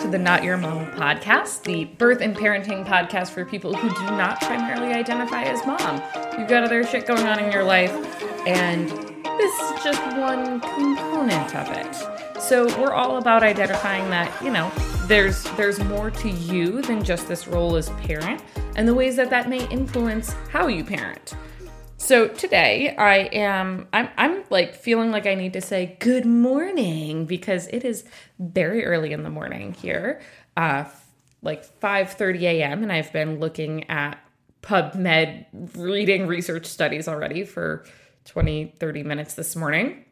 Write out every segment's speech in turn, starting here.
to the Not Your Mom podcast, the birth and parenting podcast for people who do not primarily identify as mom. You've got other shit going on in your life, and this is just one component of it. So we're all about identifying that, you know, there's there's more to you than just this role as parent and the ways that that may influence how you parent. So today I am I'm I'm like feeling like I need to say good morning because it is very early in the morning here. Uh like 5:30 a.m. and I've been looking at PubMed reading research studies already for 20 30 minutes this morning.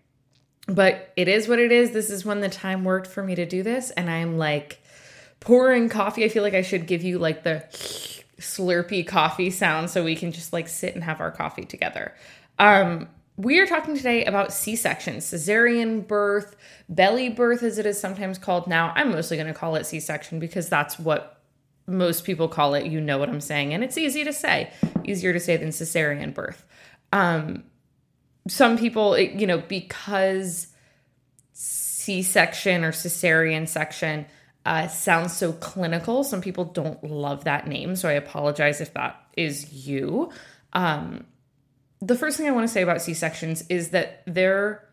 But it is what it is. This is when the time worked for me to do this and I'm like pouring coffee. I feel like I should give you like the slurpy coffee sound so we can just like sit and have our coffee together. Um, we are talking today about C section, cesarean birth, belly birth, as it is sometimes called now. I'm mostly going to call it C section because that's what most people call it. You know what I'm saying. And it's easy to say, easier to say than cesarean birth. Um, some people, you know, because C section or cesarean section uh, sounds so clinical. Some people don't love that name, so I apologize if that is you. Um, the first thing I want to say about C sections is that they're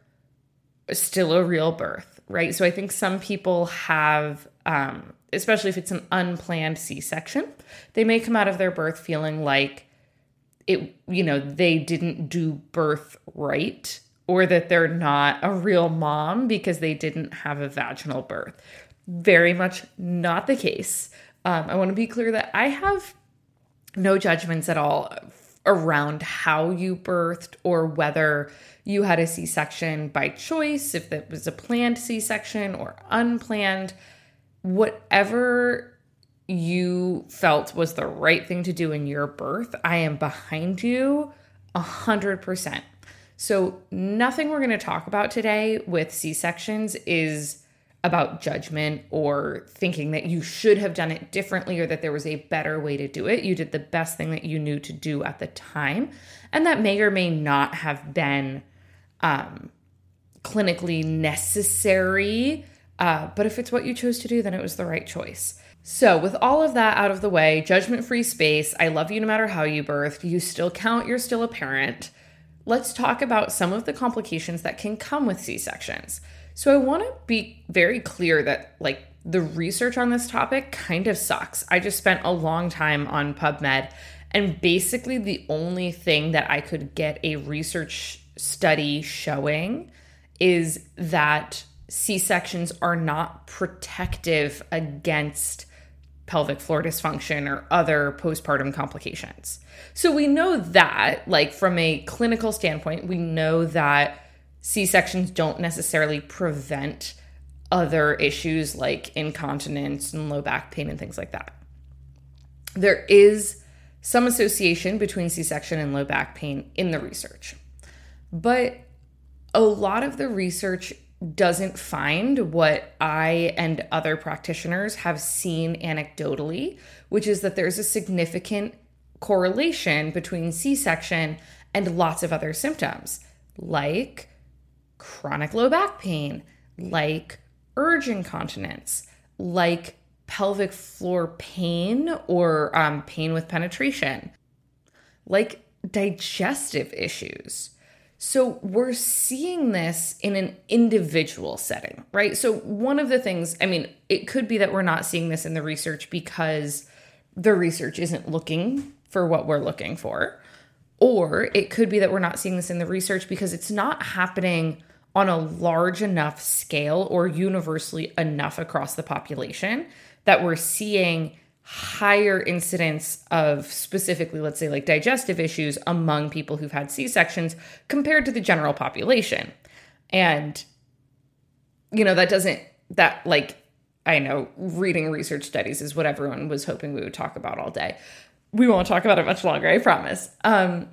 still a real birth, right? So I think some people have, um, especially if it's an unplanned C section, they may come out of their birth feeling like it, you know, they didn't do birth right or that they're not a real mom because they didn't have a vaginal birth very much not the case. Um, I want to be clear that I have no judgments at all around how you birthed or whether you had a C section by choice, if it was a planned C section or unplanned. Whatever you felt was the right thing to do in your birth, I am behind you a hundred percent. So, nothing we're going to talk about today with C sections is about judgment or thinking that you should have done it differently or that there was a better way to do it. You did the best thing that you knew to do at the time. And that may or may not have been um, clinically necessary. Uh, but if it's what you chose to do, then it was the right choice. So, with all of that out of the way, judgment free space, I love you no matter how you birthed, you still count, you're still a parent. Let's talk about some of the complications that can come with C sections. So I want to be very clear that like the research on this topic kind of sucks. I just spent a long time on PubMed and basically the only thing that I could get a research study showing is that C-sections are not protective against pelvic floor dysfunction or other postpartum complications. So we know that like from a clinical standpoint, we know that C sections don't necessarily prevent other issues like incontinence and low back pain and things like that. There is some association between C section and low back pain in the research, but a lot of the research doesn't find what I and other practitioners have seen anecdotally, which is that there's a significant correlation between C section and lots of other symptoms like chronic low back pain, like urge incontinence, like pelvic floor pain or um, pain with penetration, like digestive issues. So we're seeing this in an individual setting, right? So one of the things, I mean, it could be that we're not seeing this in the research because the research isn't looking for what we're looking for. Or it could be that we're not seeing this in the research because it's not happening on a large enough scale or universally enough across the population that we're seeing higher incidence of specifically let's say like digestive issues among people who've had C-sections compared to the general population. And you know that doesn't that like I know reading research studies is what everyone was hoping we would talk about all day. We won't talk about it much longer, I promise. Um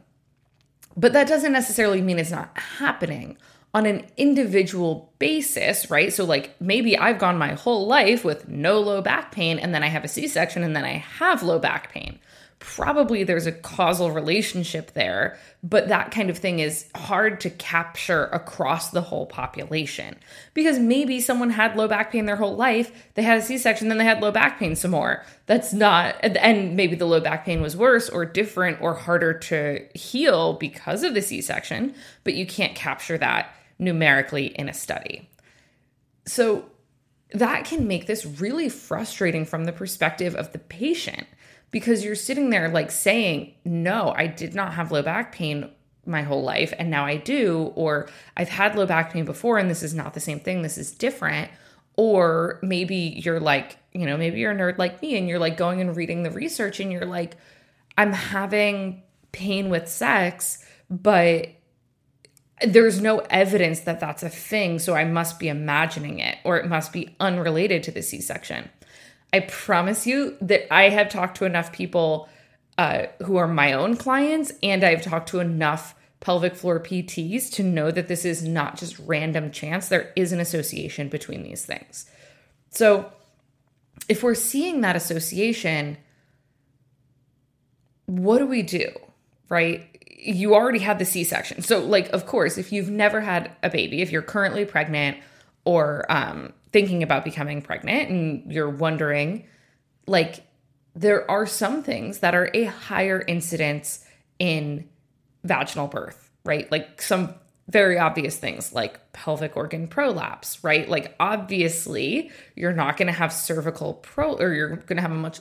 but that doesn't necessarily mean it's not happening on an individual basis, right? So, like, maybe I've gone my whole life with no low back pain, and then I have a C section, and then I have low back pain. probably there's a causal relationship there, but that kind of thing is hard to capture across the whole population because maybe someone had low back pain their whole life, they had a C section, then they had low back pain some more. That's not, and maybe the low back pain was worse or different or harder to heal because of the C section, but you can't capture that numerically in a study. So that can make this really frustrating from the perspective of the patient because you're sitting there like saying, No, I did not have low back pain my whole life and now I do, or I've had low back pain before and this is not the same thing, this is different. Or maybe you're like, you know, maybe you're a nerd like me and you're like going and reading the research and you're like, I'm having pain with sex, but there's no evidence that that's a thing, so I must be imagining it or it must be unrelated to the C section. I promise you that I have talked to enough people uh, who are my own clients, and I've talked to enough pelvic floor PTs to know that this is not just random chance. There is an association between these things. So, if we're seeing that association, what do we do? Right? You already had the C section. So, like, of course, if you've never had a baby, if you're currently pregnant or um, thinking about becoming pregnant and you're wondering, like, there are some things that are a higher incidence in vaginal birth, right? Like some very obvious things like pelvic organ prolapse, right? Like obviously, you're not going to have cervical pro or you're going to have a much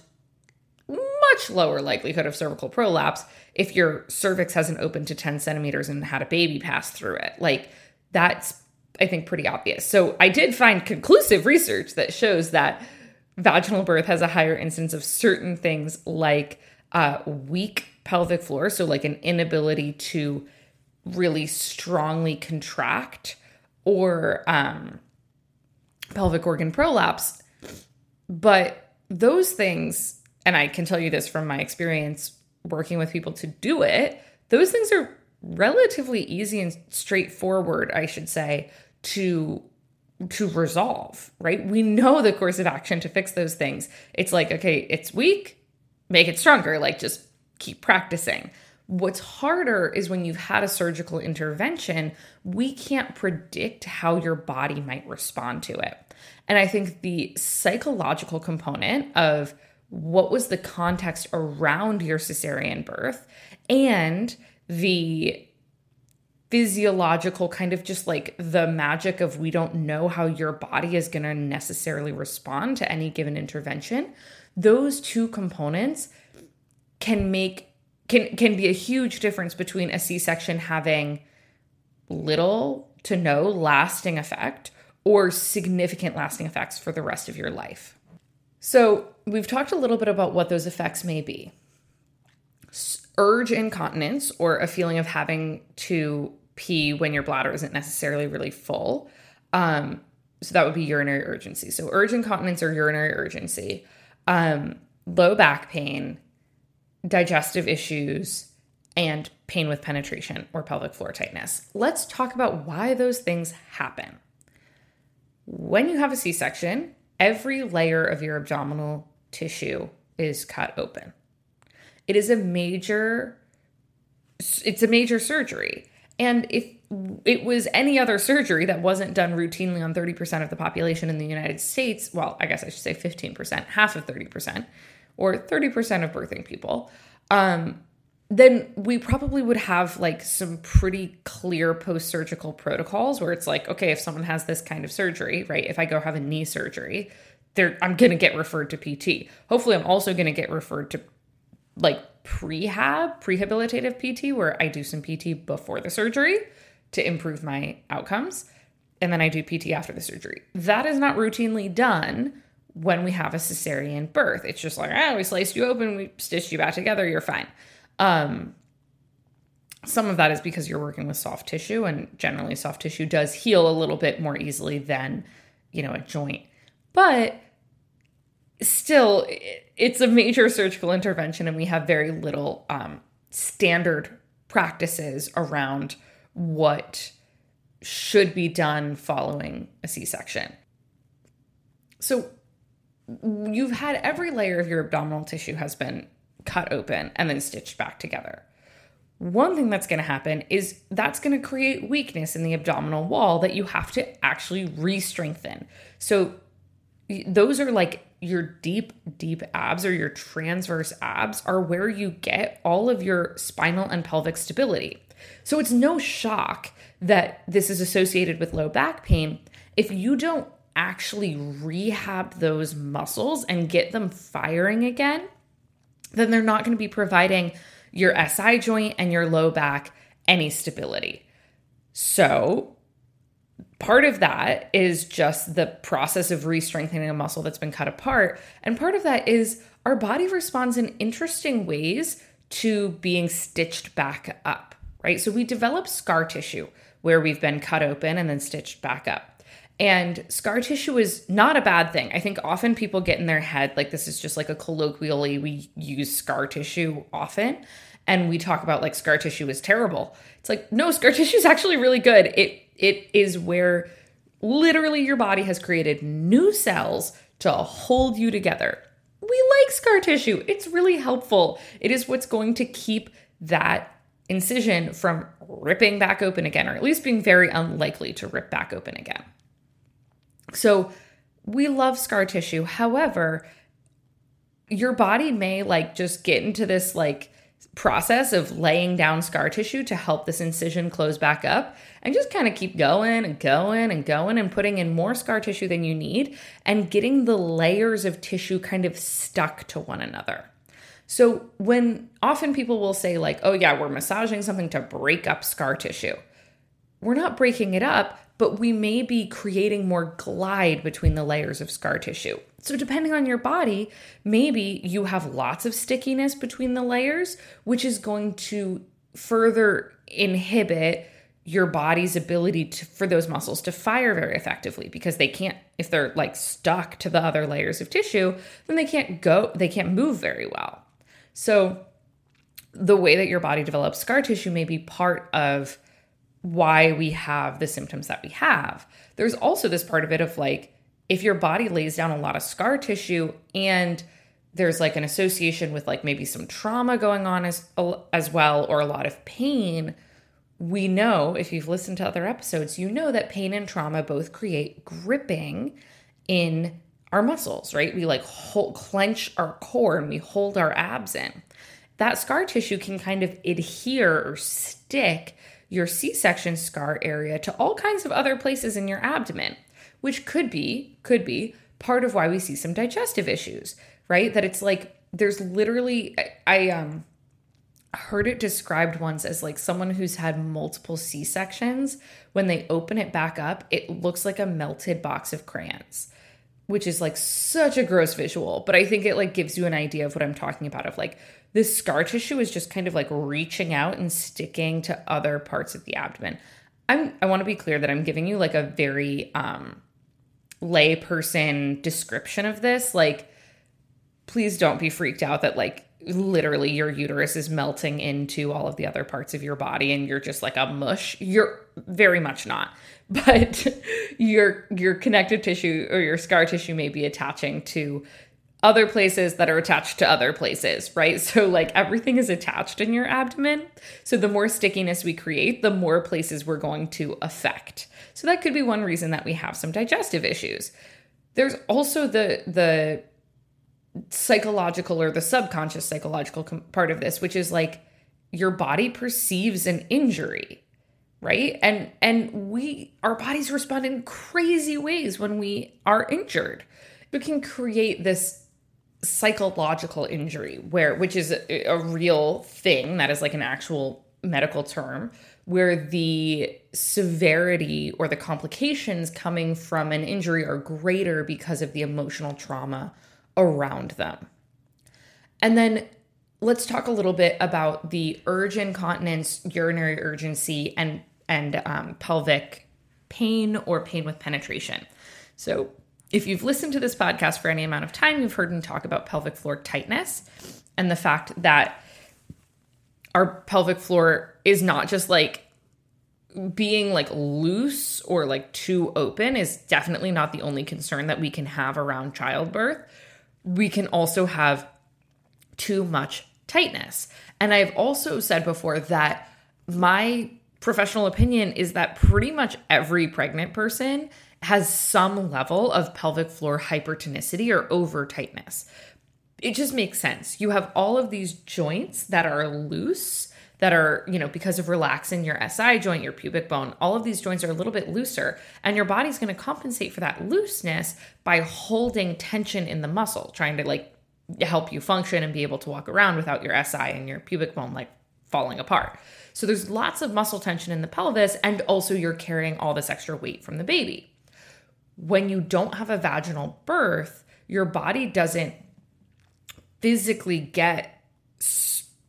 much lower likelihood of cervical prolapse if your cervix hasn't opened to 10 centimeters and had a baby pass through it. Like that's I think, pretty obvious. So I did find conclusive research that shows that vaginal birth has a higher instance of certain things like uh, weak pelvic floor, so like an inability to really strongly contract, or um, pelvic organ prolapse. But those things, and I can tell you this from my experience working with people to do it, those things are relatively easy and straightforward, I should say, to to resolve, right? We know the course of action to fix those things. It's like, okay, it's weak, make it stronger, like just keep practicing. What's harder is when you've had a surgical intervention, we can't predict how your body might respond to it. And I think the psychological component of what was the context around your cesarean birth and the physiological kind of just like the magic of we don't know how your body is going to necessarily respond to any given intervention those two components can make can can be a huge difference between a c-section having little to no lasting effect or significant lasting effects for the rest of your life so we've talked a little bit about what those effects may be urge incontinence or a feeling of having to pee when your bladder isn't necessarily really full. Um, so that would be urinary urgency. So urge incontinence or urinary urgency, um, low back pain, digestive issues, and pain with penetration or pelvic floor tightness. Let's talk about why those things happen. When you have a C section, every layer of your abdominal tissue is cut open. It is a major it's a major surgery. And if it was any other surgery that wasn't done routinely on 30% of the population in the United States, well, I guess I should say 15%, half of 30%, or 30% of birthing people, um, then we probably would have like some pretty clear post surgical protocols where it's like, okay, if someone has this kind of surgery, right? If I go have a knee surgery, I'm going to get referred to PT. Hopefully, I'm also going to get referred to like prehab, prehabilitative PT, where I do some PT before the surgery to improve my outcomes. And then I do PT after the surgery. That is not routinely done when we have a cesarean birth. It's just like, ah, we sliced you open, we stitched you back together, you're fine. Um, some of that is because you're working with soft tissue, and generally, soft tissue does heal a little bit more easily than, you know, a joint. But still, it's a major surgical intervention, and we have very little um, standard practices around what should be done following a C section. So, you've had every layer of your abdominal tissue has been cut open and then stitched back together. One thing that's going to happen is that's going to create weakness in the abdominal wall that you have to actually re strengthen. So, those are like your deep, deep abs or your transverse abs are where you get all of your spinal and pelvic stability. So, it's no shock that this is associated with low back pain if you don't actually rehab those muscles and get them firing again, then they're not going to be providing your SI joint and your low back any stability. So, part of that is just the process of re strengthening a muscle that's been cut apart. And part of that is our body responds in interesting ways to being stitched back up, right? So, we develop scar tissue where we've been cut open and then stitched back up. And scar tissue is not a bad thing. I think often people get in their head like this is just like a colloquially, we use scar tissue often. And we talk about like scar tissue is terrible. It's like, no, scar tissue is actually really good. It it is where literally your body has created new cells to hold you together. We like scar tissue. It's really helpful. It is what's going to keep that incision from ripping back open again, or at least being very unlikely to rip back open again. So we love scar tissue. However, your body may like just get into this like process of laying down scar tissue to help this incision close back up and just kind of keep going and going and going and putting in more scar tissue than you need and getting the layers of tissue kind of stuck to one another. So, when often people will say, like, oh, yeah, we're massaging something to break up scar tissue, we're not breaking it up but we may be creating more glide between the layers of scar tissue. So, depending on your body, maybe you have lots of stickiness between the layers, which is going to further inhibit your body's ability to, for those muscles to fire very effectively because they can't if they're like stuck to the other layers of tissue then they can't go they can't move very well so the way that your body develops scar tissue may be part of why we have the symptoms that we have. There's also this part of it of like, if your body lays down a lot of scar tissue and there's like an association with like maybe some trauma going on as as well or a lot of pain we know if you've listened to other episodes you know that pain and trauma both create gripping in our muscles right we like hold, clench our core and we hold our abs in that scar tissue can kind of adhere or stick your C section scar area to all kinds of other places in your abdomen, which could be, could be part of why we see some digestive issues, right? That it's like there's literally, I, I um, heard it described once as like someone who's had multiple C sections. When they open it back up, it looks like a melted box of crayons which is like such a gross visual, but I think it like gives you an idea of what I'm talking about of like this scar tissue is just kind of like reaching out and sticking to other parts of the abdomen. I'm I want to be clear that I'm giving you like a very um layperson description of this. Like please don't be freaked out that like literally your uterus is melting into all of the other parts of your body and you're just like a mush. You're very much not. But your your connective tissue or your scar tissue may be attaching to other places that are attached to other places, right? So, like everything is attached in your abdomen. So, the more stickiness we create, the more places we're going to affect. So, that could be one reason that we have some digestive issues. There's also the, the, psychological or the subconscious psychological part of this which is like your body perceives an injury right? And and we our bodies respond in crazy ways when we are injured. We can create this psychological injury where which is a, a real thing that is like an actual medical term where the severity or the complications coming from an injury are greater because of the emotional trauma around them. And then let's talk a little bit about the urge incontinence, urinary urgency, and and um, pelvic pain or pain with penetration. So, if you've listened to this podcast for any amount of time, you've heard me talk about pelvic floor tightness and the fact that our pelvic floor is not just like being like loose or like too open is definitely not the only concern that we can have around childbirth we can also have too much tightness. And I've also said before that my professional opinion is that pretty much every pregnant person has some level of pelvic floor hypertonicity or over tightness. It just makes sense. You have all of these joints that are loose that are, you know, because of relaxin your SI joint, your pubic bone, all of these joints are a little bit looser. And your body's going to compensate for that looseness by holding tension in the muscle, trying to like help you function and be able to walk around without your SI and your pubic bone like falling apart. So there's lots of muscle tension in the pelvis, and also you're carrying all this extra weight from the baby. When you don't have a vaginal birth, your body doesn't physically get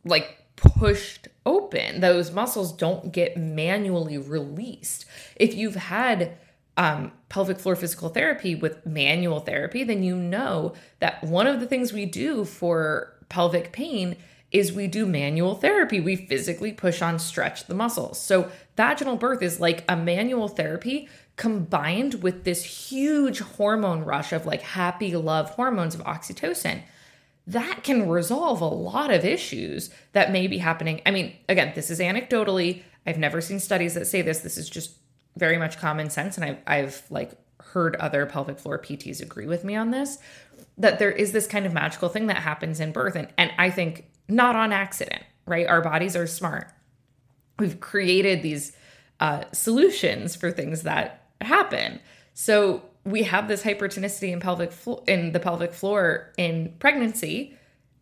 like pushed open. Those muscles don't get manually released. If you've had um, pelvic floor physical therapy with manual therapy, then you know that one of the things we do for pelvic pain is we do manual therapy. We physically push on, stretch the muscles. So, vaginal birth is like a manual therapy combined with this huge hormone rush of like happy love hormones of oxytocin. That can resolve a lot of issues that may be happening. I mean, again, this is anecdotally. I've never seen studies that say this. This is just very much common sense. And I've, I've like heard other pelvic floor PTs agree with me on this that there is this kind of magical thing that happens in birth. And, and I think not on accident, right? Our bodies are smart. We've created these uh, solutions for things that happen. So we have this hypertonicity in pelvic flo- in the pelvic floor in pregnancy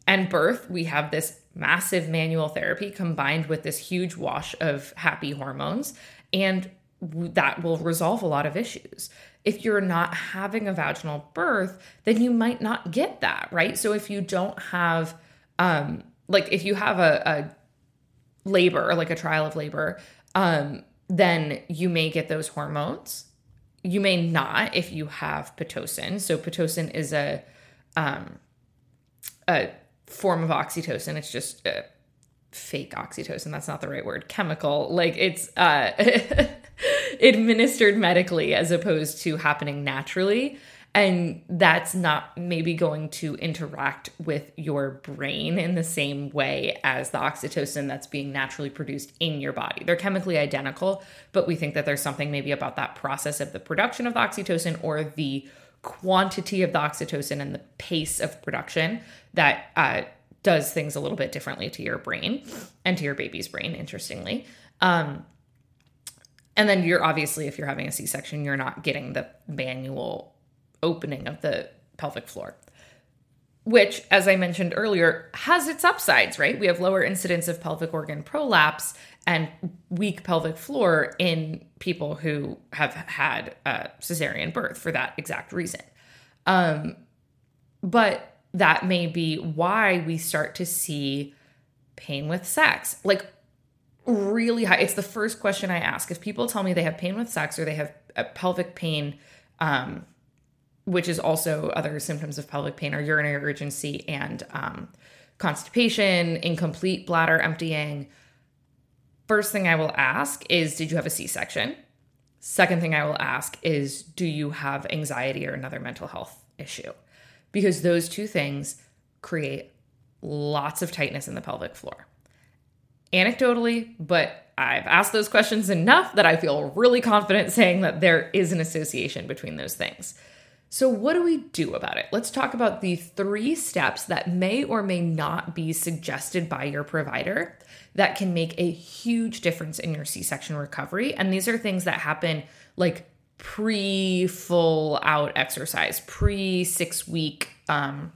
and birth. We have this massive manual therapy combined with this huge wash of happy hormones, and that will resolve a lot of issues. If you're not having a vaginal birth, then you might not get that, right? So if you don't have um, like if you have a, a labor, like a trial of labor, um, then you may get those hormones. You may not if you have pitocin. So pitocin is a um, a form of oxytocin. It's just a fake oxytocin. That's not the right word. Chemical. Like it's uh, administered medically as opposed to happening naturally and that's not maybe going to interact with your brain in the same way as the oxytocin that's being naturally produced in your body. They're chemically identical, but we think that there's something maybe about that process of the production of the oxytocin or the quantity of the oxytocin and the pace of production that uh, does things a little bit differently to your brain and to your baby's brain, interestingly. Um, and then you're obviously, if you're having a C section, you're not getting the manual opening of the pelvic floor which, as I mentioned earlier, has its upsides, right? We have lower incidence of pelvic organ prolapse and weak pelvic floor in people who have had a cesarean birth for that exact reason. Um, but that may be why we start to see pain with sex. Like, really high. It's the first question I ask. If people tell me they have pain with sex or they have pelvic pain, um, which is also other symptoms of pelvic pain are urinary urgency and um, constipation, incomplete bladder emptying. First thing I will ask is Did you have a C section? Second thing I will ask is Do you have anxiety or another mental health issue? Because those two things create lots of tightness in the pelvic floor. Anecdotally, but I've asked those questions enough that I feel really confident saying that there is an association between those things. So, what do we do about it? Let's talk about the three steps that may or may not be suggested by your provider that can make a huge difference in your C section recovery. And these are things that happen like pre full out exercise, pre six week, um,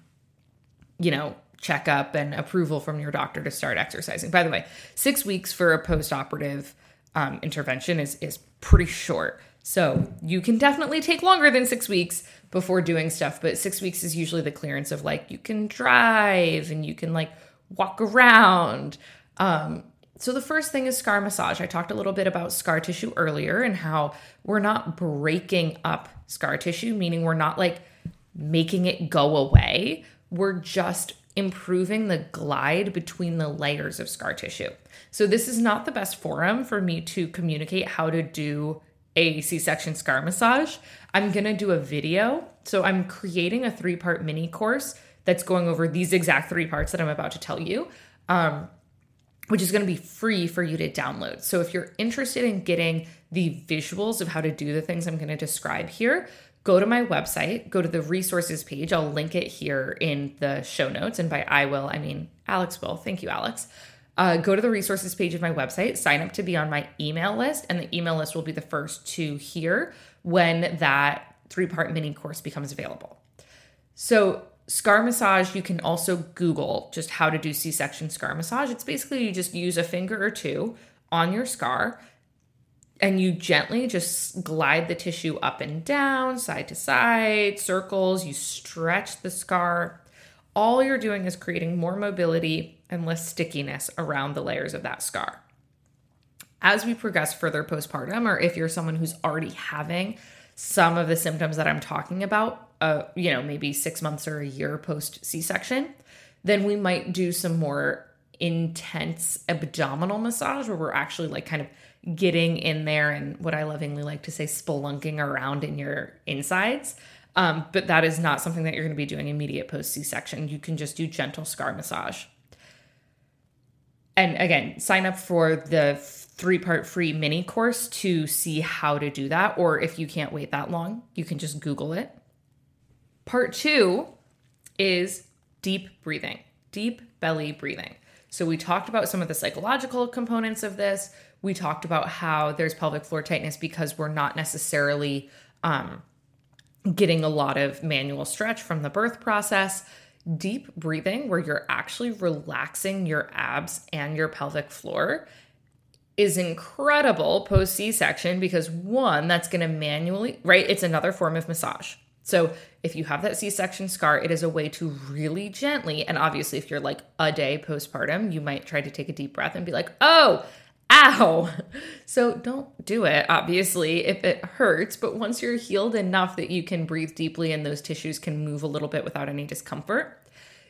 you know, checkup and approval from your doctor to start exercising. By the way, six weeks for a post operative um, intervention is, is pretty short. So you can definitely take longer than six weeks before doing stuff, but six weeks is usually the clearance of like you can drive and you can like walk around. Um, so the first thing is scar massage. I talked a little bit about scar tissue earlier and how we're not breaking up scar tissue, meaning we're not like making it go away. We're just improving the glide between the layers of scar tissue. So this is not the best forum for me to communicate how to do a C section scar massage, I'm going to do a video. So I'm creating a three part mini course that's going over these exact three parts that I'm about to tell you. Um, which is going to be free for you to download. So if you're interested in getting the visuals of how to do the things I'm going to describe here, go to my website, go to the resources page. I'll link it here in the show notes. And by I will, I mean Alex will. Thank you, Alex. Uh, go to the resources page of my website, sign up to be on my email list, and the email list will be the first to hear when that three part mini course becomes available. So, scar massage, you can also Google just how to do C section scar massage. It's basically you just use a finger or two on your scar and you gently just glide the tissue up and down, side to side, circles. You stretch the scar. All you're doing is creating more mobility and less stickiness around the layers of that scar. As we progress further postpartum, or if you're someone who's already having some of the symptoms that I'm talking about, uh, you know, maybe six months or a year post C section, then we might do some more intense abdominal massage where we're actually like kind of getting in there and what I lovingly like to say, spelunking around in your insides. Um, but that is not something that you're going to be doing immediate post C section. You can just do gentle scar massage. And again, sign up for the three part free mini course to see how to do that. Or if you can't wait that long, you can just Google it. Part two is deep breathing, deep belly breathing. So, we talked about some of the psychological components of this. We talked about how there's pelvic floor tightness because we're not necessarily um, getting a lot of manual stretch from the birth process. Deep breathing, where you're actually relaxing your abs and your pelvic floor, is incredible post C section because one, that's going to manually, right? It's another form of massage. So if you have that C section scar, it is a way to really gently, and obviously, if you're like a day postpartum, you might try to take a deep breath and be like, oh, ow. So don't do it, obviously, if it hurts. But once you're healed enough that you can breathe deeply and those tissues can move a little bit without any discomfort,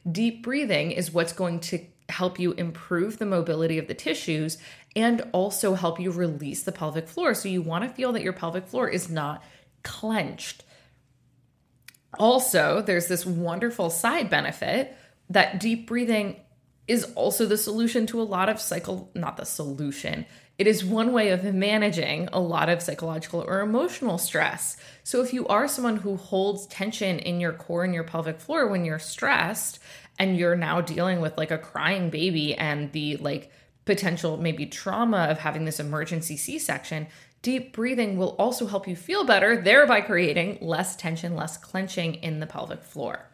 deep breathing is what's going to help you improve the mobility of the tissues and also help you release the pelvic floor. So you want to feel that your pelvic floor is not clenched. Also, there's this wonderful side benefit that deep breathing is also the solution to a lot of cycle, not the solution. It is one way of managing a lot of psychological or emotional stress. So, if you are someone who holds tension in your core and your pelvic floor when you're stressed, and you're now dealing with like a crying baby and the like potential maybe trauma of having this emergency C section, deep breathing will also help you feel better, thereby creating less tension, less clenching in the pelvic floor.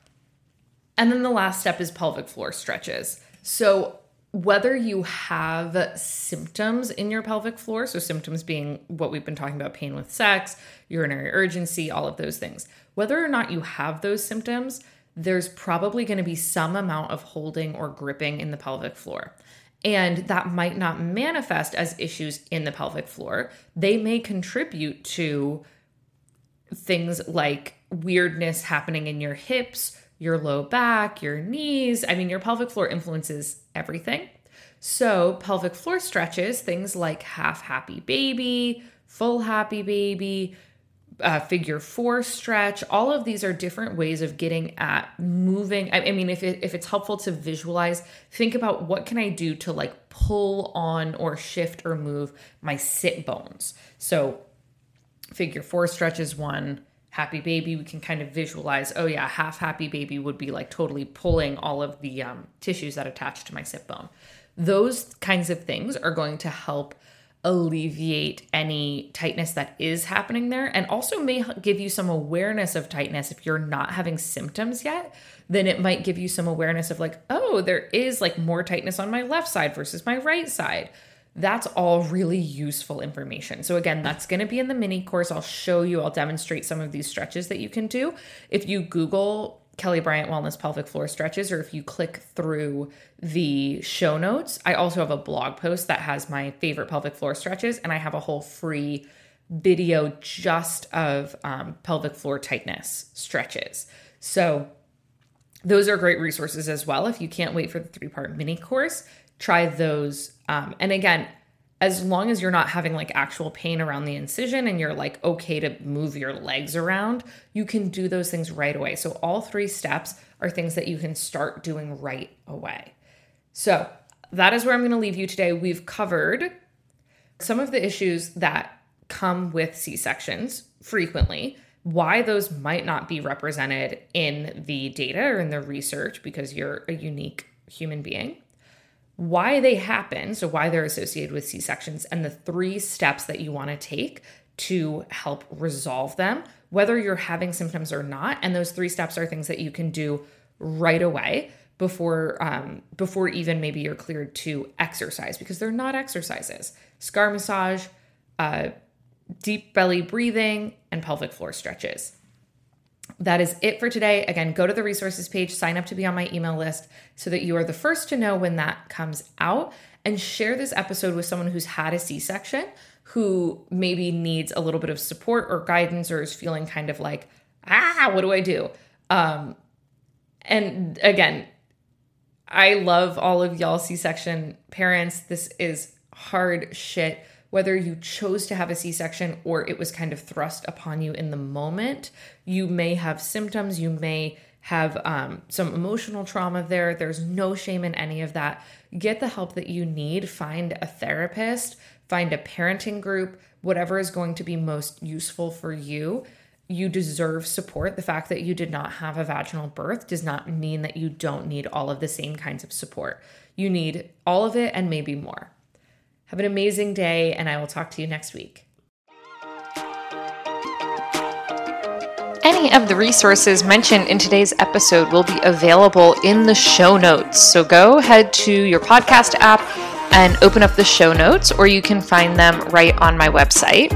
And then the last step is pelvic floor stretches. So, whether you have symptoms in your pelvic floor, so symptoms being what we've been talking about pain with sex, urinary urgency, all of those things, whether or not you have those symptoms, there's probably going to be some amount of holding or gripping in the pelvic floor. And that might not manifest as issues in the pelvic floor. They may contribute to things like weirdness happening in your hips, your low back, your knees. I mean, your pelvic floor influences everything. So, pelvic floor stretches, things like half happy baby, full happy baby, uh, figure four stretch. All of these are different ways of getting at moving. I, I mean, if, it, if it's helpful to visualize, think about what can I do to like pull on or shift or move my sit bones. So, figure four stretch is one. Happy baby, we can kind of visualize. Oh yeah, half happy baby would be like totally pulling all of the um, tissues that attach to my sit bone. Those kinds of things are going to help alleviate any tightness that is happening there and also may give you some awareness of tightness if you're not having symptoms yet then it might give you some awareness of like oh there is like more tightness on my left side versus my right side that's all really useful information. So, again, that's going to be in the mini course. I'll show you, I'll demonstrate some of these stretches that you can do. If you Google Kelly Bryant Wellness pelvic floor stretches, or if you click through the show notes, I also have a blog post that has my favorite pelvic floor stretches, and I have a whole free video just of um, pelvic floor tightness stretches. So, those are great resources as well. If you can't wait for the three part mini course, try those. Um, and again, as long as you're not having like actual pain around the incision and you're like okay to move your legs around, you can do those things right away. So, all three steps are things that you can start doing right away. So, that is where I'm going to leave you today. We've covered some of the issues that come with C sections frequently, why those might not be represented in the data or in the research because you're a unique human being, why they happen, so why they're associated with C sections, and the three steps that you want to take to help resolve them, whether you're having symptoms or not. And those three steps are things that you can do right away before um, before even maybe you're cleared to exercise because they're not exercises. Scar massage, uh, deep belly breathing, and pelvic floor stretches. That is it for today. Again, go to the resources page, sign up to be on my email list so that you are the first to know when that comes out, and share this episode with someone who's had a C section who maybe needs a little bit of support or guidance or is feeling kind of like, ah, what do I do? Um, and again, I love all of y'all C section parents. This is hard shit whether you chose to have a C section or it was kind of thrust upon you in the moment. You may have symptoms, you may have um, some emotional trauma there. There's no shame in any of that. Get the help that you need. Find a therapist, find a parenting group, whatever is going to be most useful for you. You deserve support. The fact that you did not have a vaginal birth does not mean that you don't need all of the same kinds of support. You need all of it and maybe more. Have an amazing day, and I will talk to you next week. Any of the resources mentioned in today's episode will be available in the show notes. So go head to your podcast app and open up the show notes, or you can find them right on my website.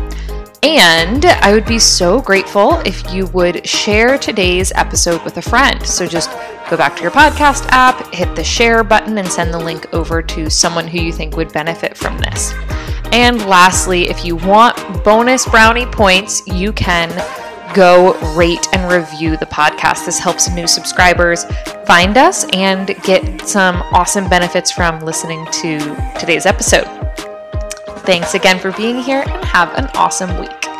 And I would be so grateful if you would share today's episode with a friend. So just go back to your podcast app, hit the share button, and send the link over to someone who you think would benefit from this. And lastly, if you want bonus brownie points, you can go rate and review the podcast. This helps new subscribers find us and get some awesome benefits from listening to today's episode. Thanks again for being here and have an awesome week.